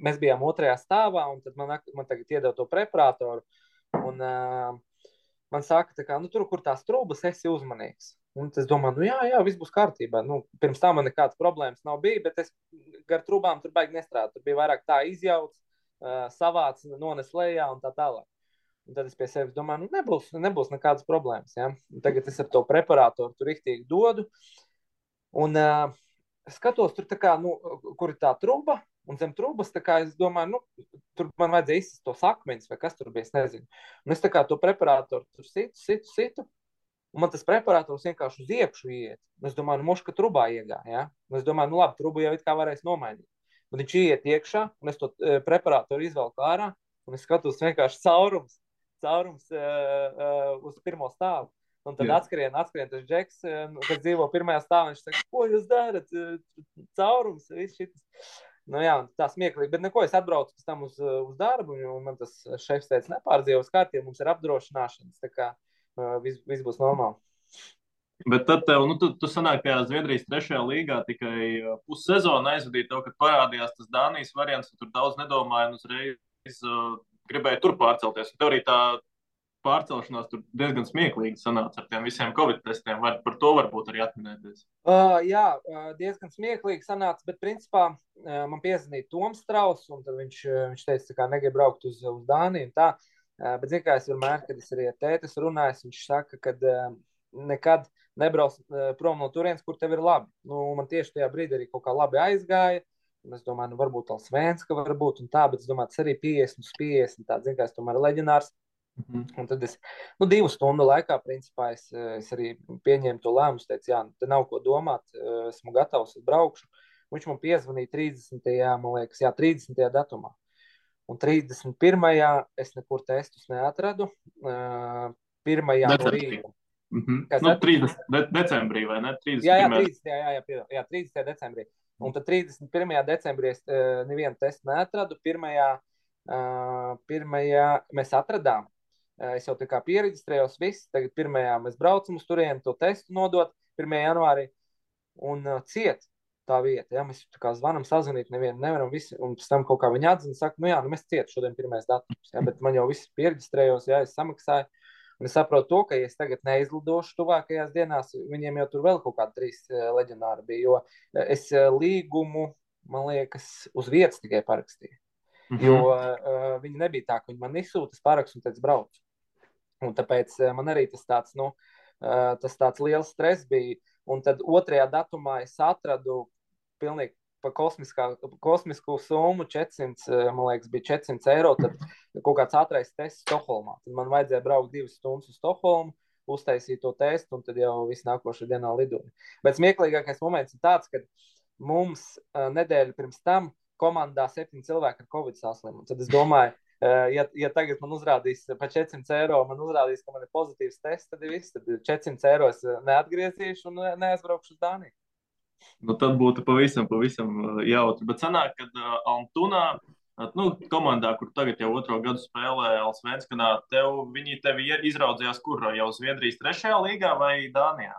mēs bijām otrajā stāvā, un tad man, man tagad iedod to preparātoru. Un, uh, man saka, kā, nu, tur, kur tās trūkumas, esi uzmanīgs. Un es domāju, nu, jā, jā, viss būs kārtībā. Nu, pirms tam man nekādas problēmas nav bijis, bet es gar trūkām tur baigi nestrādāju. Tur bija vairāk tā izjauts, uh, savāds, nones lejā un tā tālāk. Un tad es pie sevis domāju, nu, nebūs, nebūs nekādas problēmas. Ja? Un tagad es ar to preparātoru tur rīktīgi dodu. Un uh, skatos, tur kā, nu, kur ir tā truba. Un zem trūkumas, es domāju, nu, tur man vajadzēja izsist tos akmeņus, vai kas tur bija. Es nezinu. Un es to preparātoru tur situ, situ, situ. Un man tas preparators vienkārši uz iekšā iet. Es domāju, nu, mošu, ka trubā iegāja. Ja? Un Es domāju, nu, labi, trubu jau it kā varēs nomainīt. Un viņš iet iekšā, un es to uh, preparatoru izvelku ārā, un es skatos vienkārši caurums, caurums uh, uh, uz pirmo stāvu. Un tad atskrien, atskrien tas džeks, uh, kas dzīvo pirmajā stāvā. Viņš saka, ko jūs darat? Caurums, viss šis. Nu, jā, tā smieklīgi, bet neko es atbraucu pēc tam uz, uh, uz darbu, un man tas šefs teica, nepārdzīvos kārtībā, mums ir apdrošināšanas, tā kā uh, viss, viss būs normāli. Bet tad tev, nu, tu, tu sanāk tajā Zviedrijas trešajā līgā tikai uh, pussezonu aizvadīja tev, kad parādījās tas Dānijas variants, un tur daudz nedomāja un uzreiz uh, gribēja tur pārcelties. Un tev arī tā pārcelšanās tur diezgan smieklīgi sanāca ar tiem visiem Covid testiem. Vai par to varbūt arī atminēties? Uh, jā, diezgan smieklīgi sanāca, bet principā uh, man piezvanīja Toms Strauss, un viņš, viņš teica, ka negrib braukt uz, uz Dāniju. Tā. Uh, bet, zināmā mērā, es vienmēr, kad es arī ar tēti runāju, viņš saka, ka uh, nekad nebrauc uh, prom no turienes, kur tev ir labi. Nu, man tieši tajā brīdī arī kaut kā labi aizgāja. Un es domāju, nu, varbūt tā Svenska var būt un tā, bet es domāju, tas arī 50 uz 50. Tā, zin, kā es tomēr leģendārs. Mhm. Un tad es nu, divu stundu laikā, principā, es, es arī pieņēmu to lēmumu. Es teicu, jā, te nav ko domāt, esmu gatavs, es braukšu. Viņš man piezvanīja 30. man liekas, jā, 30. datumā. Un 31. es nekur testus neatradu. Uh, pirmajā no rīta. Mhm. Kas Nu, at- 30. De decembrī vai ne? 30. Jā, jā, 30. Jā, jā, jā, jā, 30. decembrī. Un tad 31. decembrī es uh, nevienu testu neatradu. Pirmajā, pirmajā mēs atradām. Uh, es jau tā kā pierakstījos, viss. Tagad pirmajā mēs braucam uz turieni, to testu nodot 1. janvārī. Un uh, ciet tā vieta. Ja? Mēs tā kā zvanām, sazvanīt, nevienu nevaram. Visi, un pēc tam kaut kā viņi atzina, saka, nu jā, nu mēs ciet šodien pirmais datums. Ja? Bet man jau viss pierakstījos, jā, es samaksāju. Un es saprotu, to, ka, ja es tagad neizlidošu tuvākajās dienās, viņiem jau tur vēl kaut kādi trīs uh, leģendāri bija. Jo es līgumu, man liekas, uz vietas tikai parakstīju. Mhm. Jo uh, viņi nebija tā, ka viņi man izsūta, parakstu un teicu, brauc. Un tāpēc uh, man arī tas tāds, nu, uh, tas tāds liels stress bija. Un tad otrajā datumā es atradu pilnīgi par kosmisku summu 400, uh, man liekas, bija 400 eiro. Tad kaut kāds ātrais tests Stokholmā. Tad man vajadzēja braukt divas stundas uz Stokholmu, uztaisīt to testu, un tad jau viss nākošais dienā lidoja. Bet smieklīgākais moments ir tāds, ka mums nedēļa pirms tam komandā septiņi cilvēki ar covid saslimumu. Tad es domāju, ja, ja tagad man uzrādīs par 400 eiro, man uzrādīs, ka man ir pozitīvs tests, tad viss. Tad 400 eiro es neatgriezīšu un neaizbraukšu uz Dāniju. Nu, tad būtu pavisam, pavisam uh, jautri. Bet sanāk, ka uh, nu, komandā, kur tagad jau otro gadu spēlē Alsvenskanā, tev, viņi tevi izraudzījās kur? Jau Zviedrijas trešajā līgā vai Dānijā?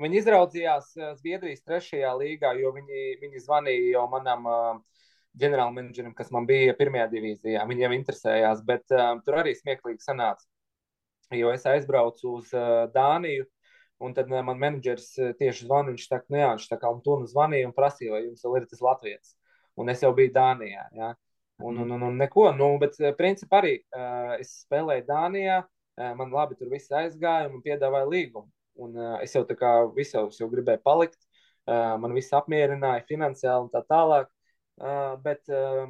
Viņi izraudzījās uh, Zviedrijas trešajā līgā, jo viņi, viņi zvanīja jau manam uh, ģenerālmenedžerim, kas man bija pirmajā divīzijā. Viņiem interesējās, bet uh, tur arī smieklīgi sanāca. Jo es aizbraucu uz uh, Dāniju, un tad uh, man menedžers uh, tieši zvanīja. Viņš saka, nu jā, viņš tā kā un tu nu zvanīja un prasīja, vai jums vēl ir tas Latvijas. Un es jau biju Dānijā. Ja? Un, un, un, un neko, nu, bet uh, principā arī uh, es spēlēju Dānijā, uh, man labi tur viss aizgāja un man piedāvāja līgumu. Un uh, es jau tā kā visos jau gribēju palikt, uh, man viss apmierināja finansiāli un tā tālāk. Uh, bet uh,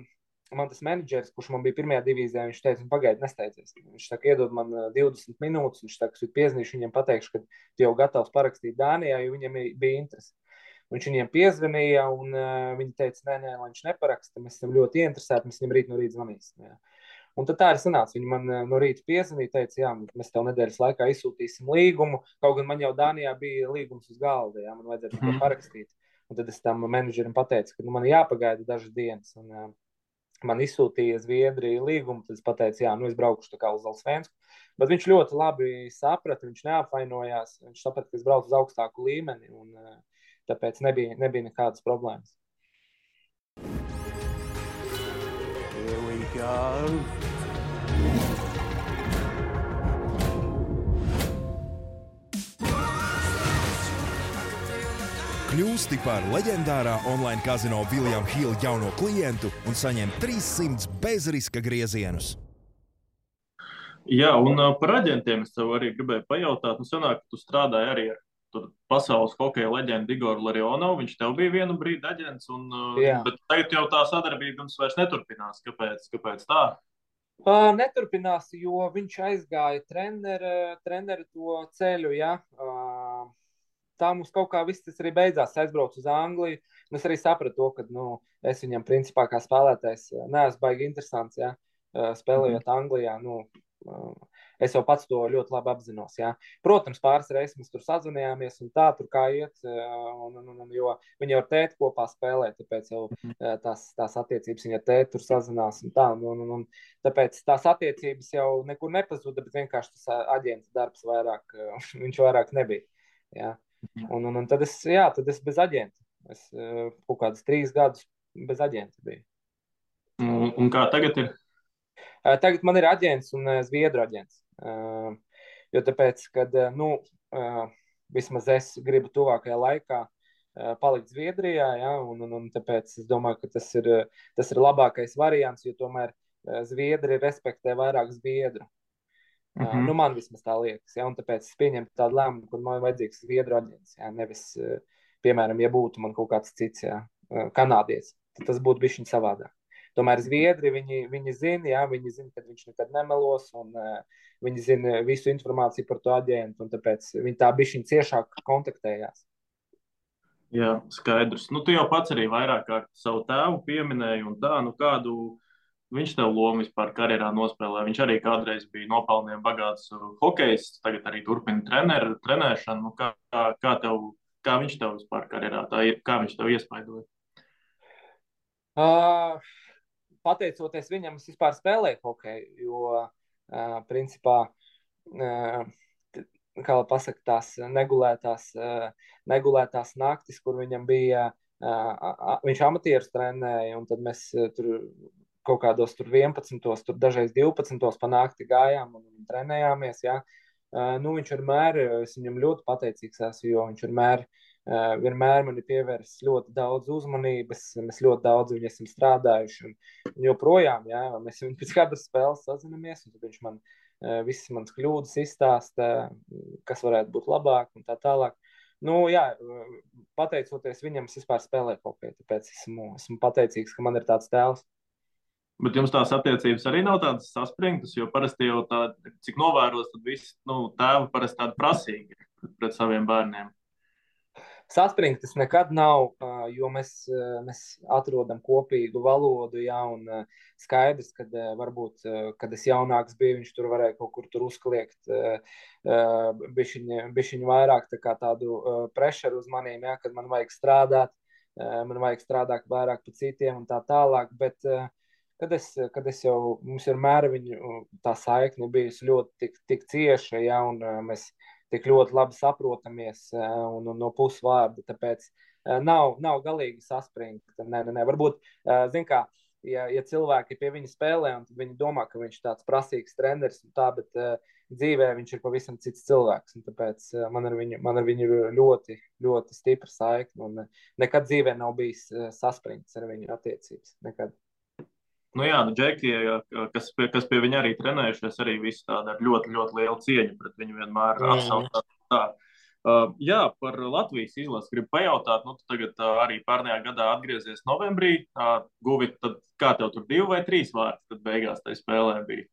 man tas menedžers, kurš man bija pirmajā divīzijā, viņš teica, pagaidi, nesteidzies. Viņš saka, iedod man uh, 20 minūtes, viņš saka, es piezīmēšu viņiem, pateikšu, ka jau gatavs parakstīt Dānijā, jo viņam bija interesi. Viņš viņiem piezvanīja, un uh, viņi teica, nē, nē, lai viņš neparaksta. Mēs esam ļoti interesēti, mēs viņam rīt no rīta zvanīsim. Jā. Un tad tā arī sanāca. Viņi man no rīta piezvanīja, teica, jā, mēs tev nedēļas laikā izsūtīsim līgumu. Kaut gan man jau Dānijā bija līgums uz galda, jā, man vajadzēja to mhm. parakstīt. Un tad es tam menedžerim pateicu, ka nu, man jāpagaida dažas dienas. Un, uh, man izsūtīja Zviedrija līgumu, tad es pateicu, jā, nu es braukšu uz Alsvensku. Bet viņš ļoti labi saprata, viņš neapvainojās. Viņš saprata, ka es braucu uz augstāku līmeni, un tāpēc nebija, nebija nekādas problēmas. Here we go. Kļūsti par leģendārā online kazino Viljama Hila jauno klientu un saņem 300 bezriska griezienus. Jā, un par aģentiem es tev arī gribēju pajautāt. Nu, sanāk, ka tu strādāji arī ar tur, pasaules hokeja leģendu Igoru Larionovu. Viņš tev bija vienu brīdi aģents, un, Jā. bet tagad jau tā sadarbība jums vairs neturpinās. Kāpēc, kāpēc tā? Uh, neturpinās, jo viņš aizgāja treneru, treneru to ceļu. Ja? Uh, tā mums kaut kā viss tas arī beidzās. Aizbraucu uz Angliju. Es arī sapratu to, ka nu, es viņam, principā, kā spēlētājs, neesmu baigi interesants. Ja? Spēlējot mm. Anglijā, nu, es jau pats to ļoti labi apzinos. Ja? Protams, pāris reizes mēs tur sazvanījāmies, un tā tur kā iet. Un, un, un, jo viņi jau ar tēti kopā spēlē, tāpēc jau mm. tās, tās attiecības viņa tēti tur sazinās. Un tā, un, un, un, tāpēc tās attiecības jau nekur nepazuda, bet vienkārši tas aģents darbs vairāk, viņš vairāk nebija. Ja? Un, un, un tad, es, jā, tad es bez aģenta. Es uh, kaut kādus trīs gadus bez aģenta biju. Un, un kā tagad ir? Uh, tagad man ir aģents un uh, zviedru aģents. Jo tāpēc, kad nu, vismaz es gribu tuvākajā laikā palikt Zviedrijā, ja, un, un, un tāpēc es domāju, ka tas ir, tas ir labākais variants, jo tomēr Zviedri respektē vairāk Zviedru. Mm -hmm. Nu, man vismaz tā liekas. Ja? Un tāpēc es pieņemu tādu lēmumu, ka man ir vajadzīgs zviedru aģents. Ja? Nevis, piemēram, ja būtu man kaut kāds cits ja? kanādietis, tad tas būtu bijis savādāk. Tomēr zviedri viņi, viņi zina, ja? viņi zina, ka viņš nekad nemelos, un uh, viņi zina visu informāciju par to aģentu, un tāpēc viņi tā bišķiņ ciešāk kontaktējās. Jā, skaidrs. Nu, tu jau pats arī vairāk kārt savu tēvu pieminēji, un tā, nu kādu viņš tev lomu vispār karjerā nospēlē. Viņš arī kādreiz bija nopelnījis bagāts hokejs, tagad arī turpina treneru, trenēšanu. Nu, kā, kā, kā, tev, kā viņš tev vispār karjerā, tā, kā viņš tev iespaidoja? Uh, pateicoties viņam, es vispār spēlēju hokeju, jo uh, principā. Uh, kā lai pasakā, tās negulētās, negulētās naktis, kur viņam bija, viņš amatierus trenēja, un tad mēs tur kaut kādos 11, tur dažreiz 12 panākti gājām un, trenējāmies. Ja. Uh, nu, viņš vienmēr, es viņam ļoti pateicīgs esmu, jo viņš vienmēr, uh, vienmēr man ir pievērsis ļoti daudz uzmanības. Mēs ļoti daudz viņu esam strādājuši. Un, un joprojām, ja, mēs viņu pēc katras spēles sazinamies, un viņš man visas manas kļūdas izstāsta, kas varētu būt labāk un tā tālāk. Nu, jā, pateicoties viņam, es vispār spēlēju tādu. Tāpēc esmu, esmu pateicīgs, ka man ir tāds tēls. Bet jums tās attiecības arī nav tādas saspringtas, jo parasti jau tā, cik novēros, tad visi nu, tēvi parasti tādi prasīgi pret saviem bērniem. Saspringtas nekad nav, jo mēs, mēs atrodam kopīgu valodu, jā, un skaidrs, ka varbūt, kad es jaunāks biju, viņš tur varēja kaut kur tur uzkliegt bišķiņu, vairāk tā tādu prešeru uz maniem, jā, kad man vajag strādāt, man vajag strādāt vairāk pa citiem un tā tālāk, bet uh, kad es, kad es jau, mums vienmēr viņu tā saikne bijusi ļoti tik, tik cieša, ja, un mēs tik ļoti labi saprotamies un, un no pusvārda, tāpēc nav, nav galīgi saspringta. Nē, nē, nē. Varbūt, zin kā, ja, ja cilvēki pie viņa spēlē, un viņi domā, ka viņš ir tāds prasīgs treneris, tā, bet uh, dzīvē viņš ir pavisam cits cilvēks. Tāpēc uh, man ar viņu, man ar viņu ir ļoti, ļoti stipra saikne. Un, uh, nekad dzīvē nav bijis uh, saspringts ar viņu attiecības. Nekad. Nu jā, nu, Džeki, kas, pie, kas pie viņa arī trenējušies, arī visi tādi ar ļoti, ļoti lielu cieņu pret viņu vienmēr apšautā. Uh, jā, par Latvijas izlasi gribu pajautāt. Nu, tu tagad uh, arī pērnējā gadā atgriezies novembrī. Uh, guvi, tad, kā tev tur divi vai trīs vārti, tad beigās tajā spēlē bija?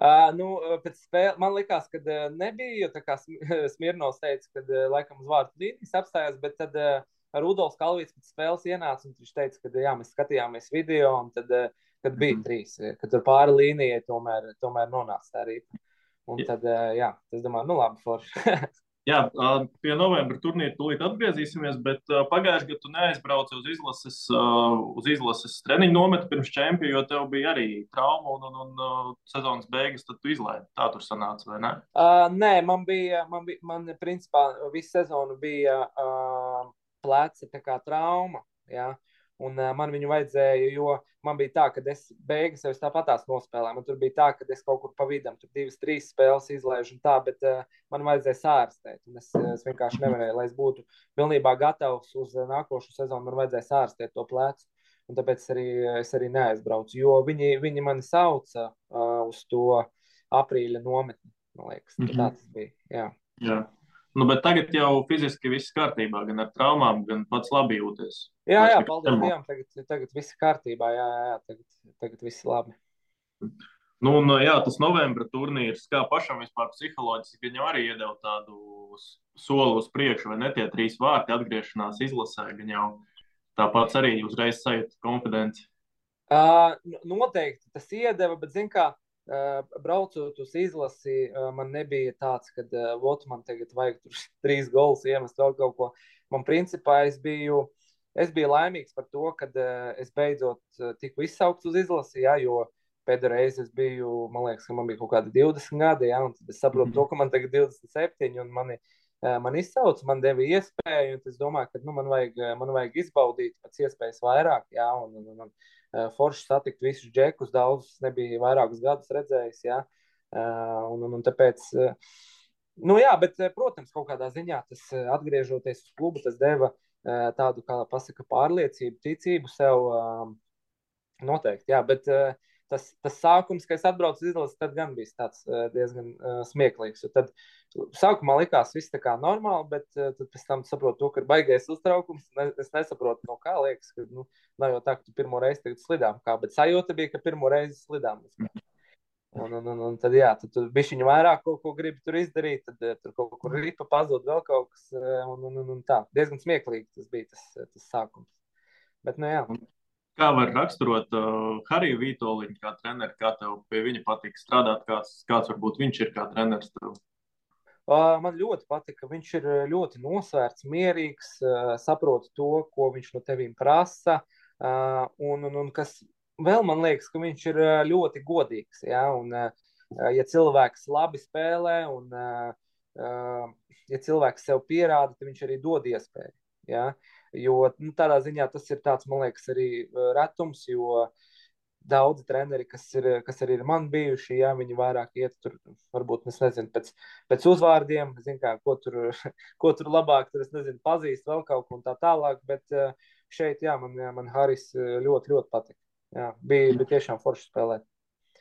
Uh, nu, pēc spēles man likās, ka uh, nebija. Tā kā Smirnovs teica, ka uh, laikam uz vārtu līnijas apstājās, bet tad uh, Rudolfs Kalvīts pēc spēles ienāca un viņš teica, ka jā, mēs skatījāmies video un tad, kad bija mm trīs, ka tur pāri līnijai tomēr, tomēr nonāca tā rīpa. Un tad, jā, es domāju, nu labi, forši. Jā, pie novembra turnīra tūlīt atgriezīsimies, bet pagājušajā gadā tu neaizbrauci uz izlases, uz izlases treniņu nometu pirms čempiona, jo tev bija arī trauma un, un, un sezonas beigas, tad tu izlaidi. Tā tur sanāca, vai ne? Uh, nē, man bija, man, bija, man principā visu sezonu bija uh, pleca trauma. Ja? Un uh, man viņu vajadzēja, jo man bija tā, ka es beigas jau tāpatās nospēlēju. Man tur bija tā, ka es kaut kur pa vidam, tur divas, trīs spēles izlaižu un tā, bet uh, man vajadzēja sārstēt. Es, es vienkārši nevarēju, lai es būtu pilnībā gatavs uz nākošo sezonu, man vajadzēja sārstēt to plecu. Un tāpēc arī, es arī neaizbraucu, jo viņi, viņi mani sauca uh, uz to aprīļa nometni. Man liekas, mm -hmm. tā tas bija. Jā. Jā. Nu, bet tagad jau fiziski viss kārtībā, gan ar traumām, gan pats labi jūties. Jā, jā, paldies Dievam, tagad, tagad viss kārtībā, jā, jā, tagad, tagad viss labi. Nu, un, jā, tas novembra turnīrs, kā pašam vispār psiholoģiski, gan jau arī iedeva tādu soli uz priekšu, vai ne tie trīs vārti atgriešanās izlasē, gan jau tāpats arī uzreiz sajūta konfidenci. Uh, noteikti tas iedeva, bet, zin kā, braucot uz izlasi, man nebija tāds, ka uh, man tagad vajag tur trīs golus iemest vēl kaut ko. Man principā es biju, es biju laimīgs par to, ka uh, es beidzot tiku izsaukts uz izlasi, jā, jo pēdējo reizi es biju, man liekas, ka man bija kaut kādi 20 gadi, jā, un es saprotu mm -hmm. to, ka man tagad 27, un mani, man izsauc, man deva iespēju, un es domāju, ka nu, man, vajag, man vajag izbaudīt pēc iespējas vairāk, jā, un, un, un, Eh, forši satikt visus džekus, daudzus nebija vairākus gadus redzējis. Ja? Eh, un, un, un tāpēc, eh, nu jā, bet, protams, kaut kādā ziņā tas atgriežoties uz klubu, tas deva tādu, kā pasaka, pārliecību, ticību sev noteikti. Jā, bet tas, tas sākums, kad es atbraucu uz izlasi, tad gan bija tāds diezgan smieklīgs. Tad sākumā likās viss tā kā normāli, bet tad pēc tam saprotu, to, ka ir baigais uztraukums. Es nesaprotu, no kā liekas, ka nu, Nav jau tā, ka tu pirmo reizi tagad slidām kā, bet sajūta bija, ka pirmo reizi slidām. Un, un, un, un tad, jā, tad tu bišķiņu viņu vairāk kaut ko gribi tur izdarīt, tad eh, tur kaut kur ripa pazūd vēl kaut kas, eh, un, un, un, un tā. Diezgan smieklīgi tas bija tas, eh, tas sākums. Bet, nu jā. Kā var raksturot uh, Hariju Vītoliņu kā treneri, kā tev pie viņa patīk strādāt, kāds, kāds varbūt viņš ir kā treneris tev? Man ļoti patika. Viņš ir ļoti nosvērts, mierīgs, saprot to, ko viņš no tevīm prasa. Uh, Uh, un, un, un kas vēl man liekas, ka viņš ir ļoti godīgs. Ja, un, ja cilvēks labi spēlē un ja cilvēks sev pierāda, tad viņš arī dod iespēju. Ja? Jo nu, tādā ziņā tas ir tāds, man liekas, arī retums, jo daudzi treneri, kas ir, kas arī ir man bijuši, ja viņi vairāk iet tur, varbūt, es nezinu, pēc, pēc uzvārdiem, zin kā, ko tur, ko tur labāk, tur, es nezinu, pazīst vēl kaut ko un tā tālāk, bet šeit, jā, man, man Haris ļoti, ļoti patika. Jā, bija, bija tiešām forši spēlēt.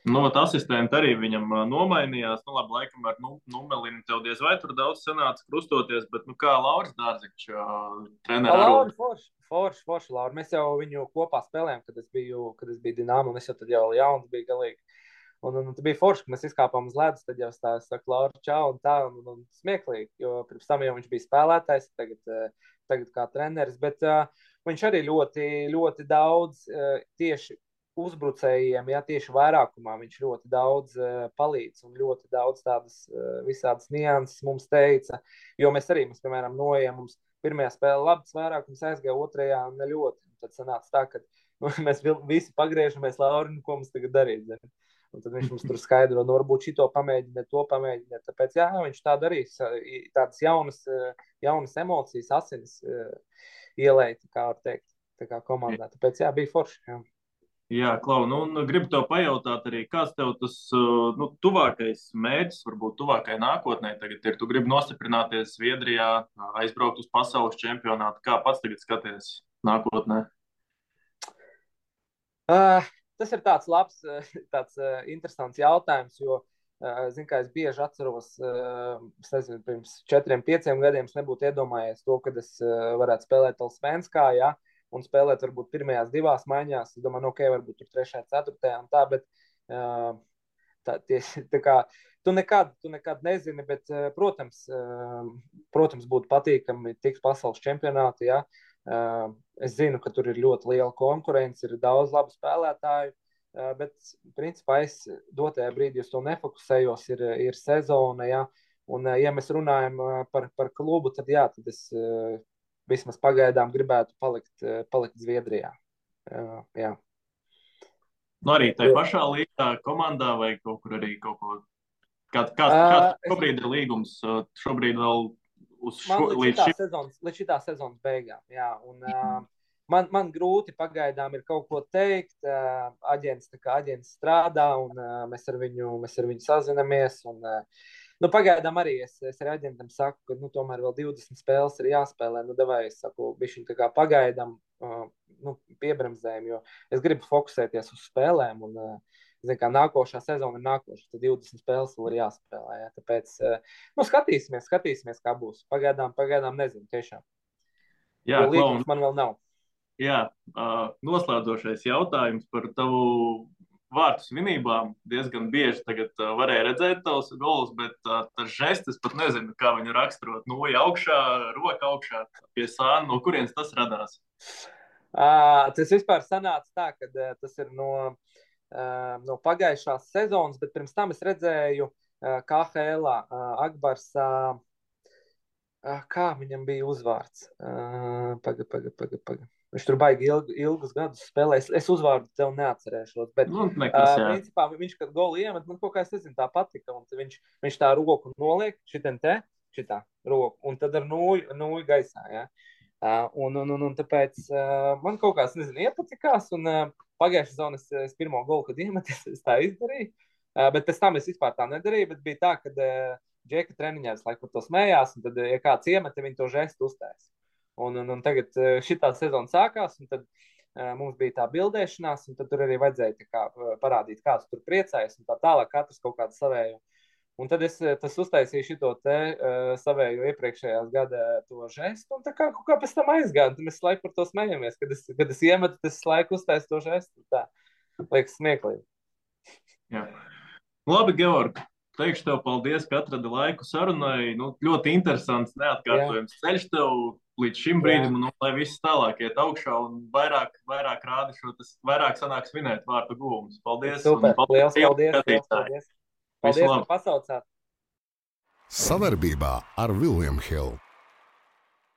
Nu, asistenti arī viņam uh, nomainījās. Nu, labi, laikam ar nu, numelinu tev diez vai tur daudz sanāca krustoties, bet nu, kā Lauris Dārziņš uh, trenē. Lauri, forši, forši, forši, Lauri. Mēs jau viņu kopā spēlējām, kad es biju, kad es biju Dinamo, un es jau tad jau jauns biju galīgi. Un, un, un tas bija forši, ka mēs izkāpām uz ledus, tad jau stāsta, Laura, čau, un tā, un, un smieklīgi, jo pirms tam jau viņš bija spēlētājs, tagad, tagad kā treneris, bet uh, viņš arī ļoti, ļoti daudz uh, tieši uzbrucējiem, ja tieši vairākumā viņš ļoti daudz uh, palīdz un ļoti daudz tādas uh, visādas nianses mums teica. Jo mēs arī, mēs, piemēram, noejam, mums pirmajā spēlē labs vairākums aizgāja, otrajā ne ļoti. Tad sanāca tā, ka mēs visi pagriežamies Laurinu, ko mums tagad darīt. Zin? Un tad viņš mums tur skaidro, nu, varbūt šito pamēģiniet, to pamēģiniet. Tāpēc, jā, viņš tā darīs. Tādas jaunas, jaunas emocijas, asinis ielēt, kā var teikt, tā kā komandā. Tāpēc, jā, bija forši. Jā. Jā, Klau, nu, un gribu tev pajautāt arī, kāds tev tas nu, tuvākais mērķis, varbūt tuvākai nākotnē tagad ir. Tu gribi nostiprināties Zviedrijā, aizbraukt uz pasaules čempionātu. Kā pats tagad skaties nākotnē? Uh, tas ir tāds labs, tāds uh, interesants jautājums, jo Zinu, kā es bieži atceros, es nezinu, pirms četriem, pieciem gadiem es nebūtu iedomājies to, ka es varētu spēlēt Elsvenskā, ja, un spēlēt varbūt pirmajās divās maiņās. Es domāju, nu, ok, varbūt tur trešajā, ceturtajā un tā, bet tā, tieši, tā kā, tu nekad, tu nekad nezini, bet, protams, protams būtu patīkami tikt pasaules čempionātā, ja, Es zinu, ka tur ir ļoti liela konkurence, ir daudz labu spēlētāju, bet principā es dotajā brīdī uz to nefokusējos. Ir, ir sezona, ja, un ja mēs runājam par, par klubu, tad jā, tad es vismaz pagaidām gribētu palikt, palikt Zviedrijā. Jā. Nu, arī tajā pašā līnijā, komandā vai kaut kur arī kaut ko. Kā, kā, kāds uh, šobrīd ir līgums? Šobrīd vēl uz šo, līdz, līdz, šī... sezonas, līdz šitā sezonas beigām. Jā, un, uh, man, man grūti pagaidām ir kaut ko teikt. Uh, aģents, aģents strādā, un uh, mēs, ar viņu, mēs ar viņu sazinamies. Un, uh, Nu, pagaidām arī es, es ar aģentam saku, ka nu, tomēr vēl 20 spēles ir jāspēlē. Nu, davai, es saku, kā pagaidām uh, nu, piebremzēm, jo es gribu fokusēties uz spēlēm. Un, uh, zin, kā, nākošā sezona ir nākošā, tad 20 spēles vēl ir jāspēlē. Jā. Tāpēc uh, nu, skatīsimies, skatīsimies, kā būs. Pagaidām, pagaidām nezinu tiešām. Jā, līgums man vēl nav. Jā, noslēdzošais jautājums par tavu vārtu svinībām diezgan bieži tagad, varēja redzēt tavus golus, bet tas žestis pat nezinu, kā viņu raksturot. Noja augšā, roka augšā, pie sāna, no kurienes tas radās? Uh, tas vispār sanāca tā, ka tas ir no, uh, no pagājušās sezonas, bet pirms tam es redzēju uh, KHL uh, Akbars. Uh, kā viņam bija uzvārds? Uh, paga, paga, paga, paga. Viņš tur baigi ilg, ilgus gadus spēlējis. Es uzvārdu tev neatcerēšos. Bet, nu, nekas, uh, principā, viņš, kad goli iemet, man kaut kā, nezinu, tā patika. Viņš, viņš tā roku noliek, šitien te, šitā roku, un tad ar nūju, nūju gaisā. Ja? Uh, un, un, un, un tāpēc uh, man kaut kāds, nezinu, iepatikās. Un uh, pagājušā zonā es, es pirmo golu, kad iemetu, es tā izdarīju. Uh, bet pēc tam es vispār tā nedarīju. Bet bija tā, ka uh, Džeka treniņā es laikam to smējās, un tad, ja kāds iemeta, viņi to žestu uztaisīja. Un, un, un tagad eh, šī sezona sākās, un tad uh, mums bija tā bildēšanās, un tur arī vajadzēja kā, eh, parādīt, kāds tur priecājas, un tā tālāk, katrs kaut kādu savēju. Un tad es uztaisīju šo te uh, savēju iepriekšējās gada to žestu, un tā kā kaut kā pēc tam aizgāja. Tad mēs laiku par to smejamies, kad es, kad es iemetu, tas laiku uztaisīju to žestu. Tā liekas smieklīgi. Jā. Labi, Georg, teikšu tev paldies, ka atradi laiku sarunai. Nu, ļoti interesants, neatkārtojams Jā. ceļš tev līdz šim brīdim, un nu, lai viss tālāk iet augšā un vairāk, vairāk rāda šo, tas vairāk sanāk svinēt vārtu guvumus. Paldies! Super, paldies, paldies, paldies, paldies, paldies ka pasaucāt! Savarbībā ar Viljumu Hildu.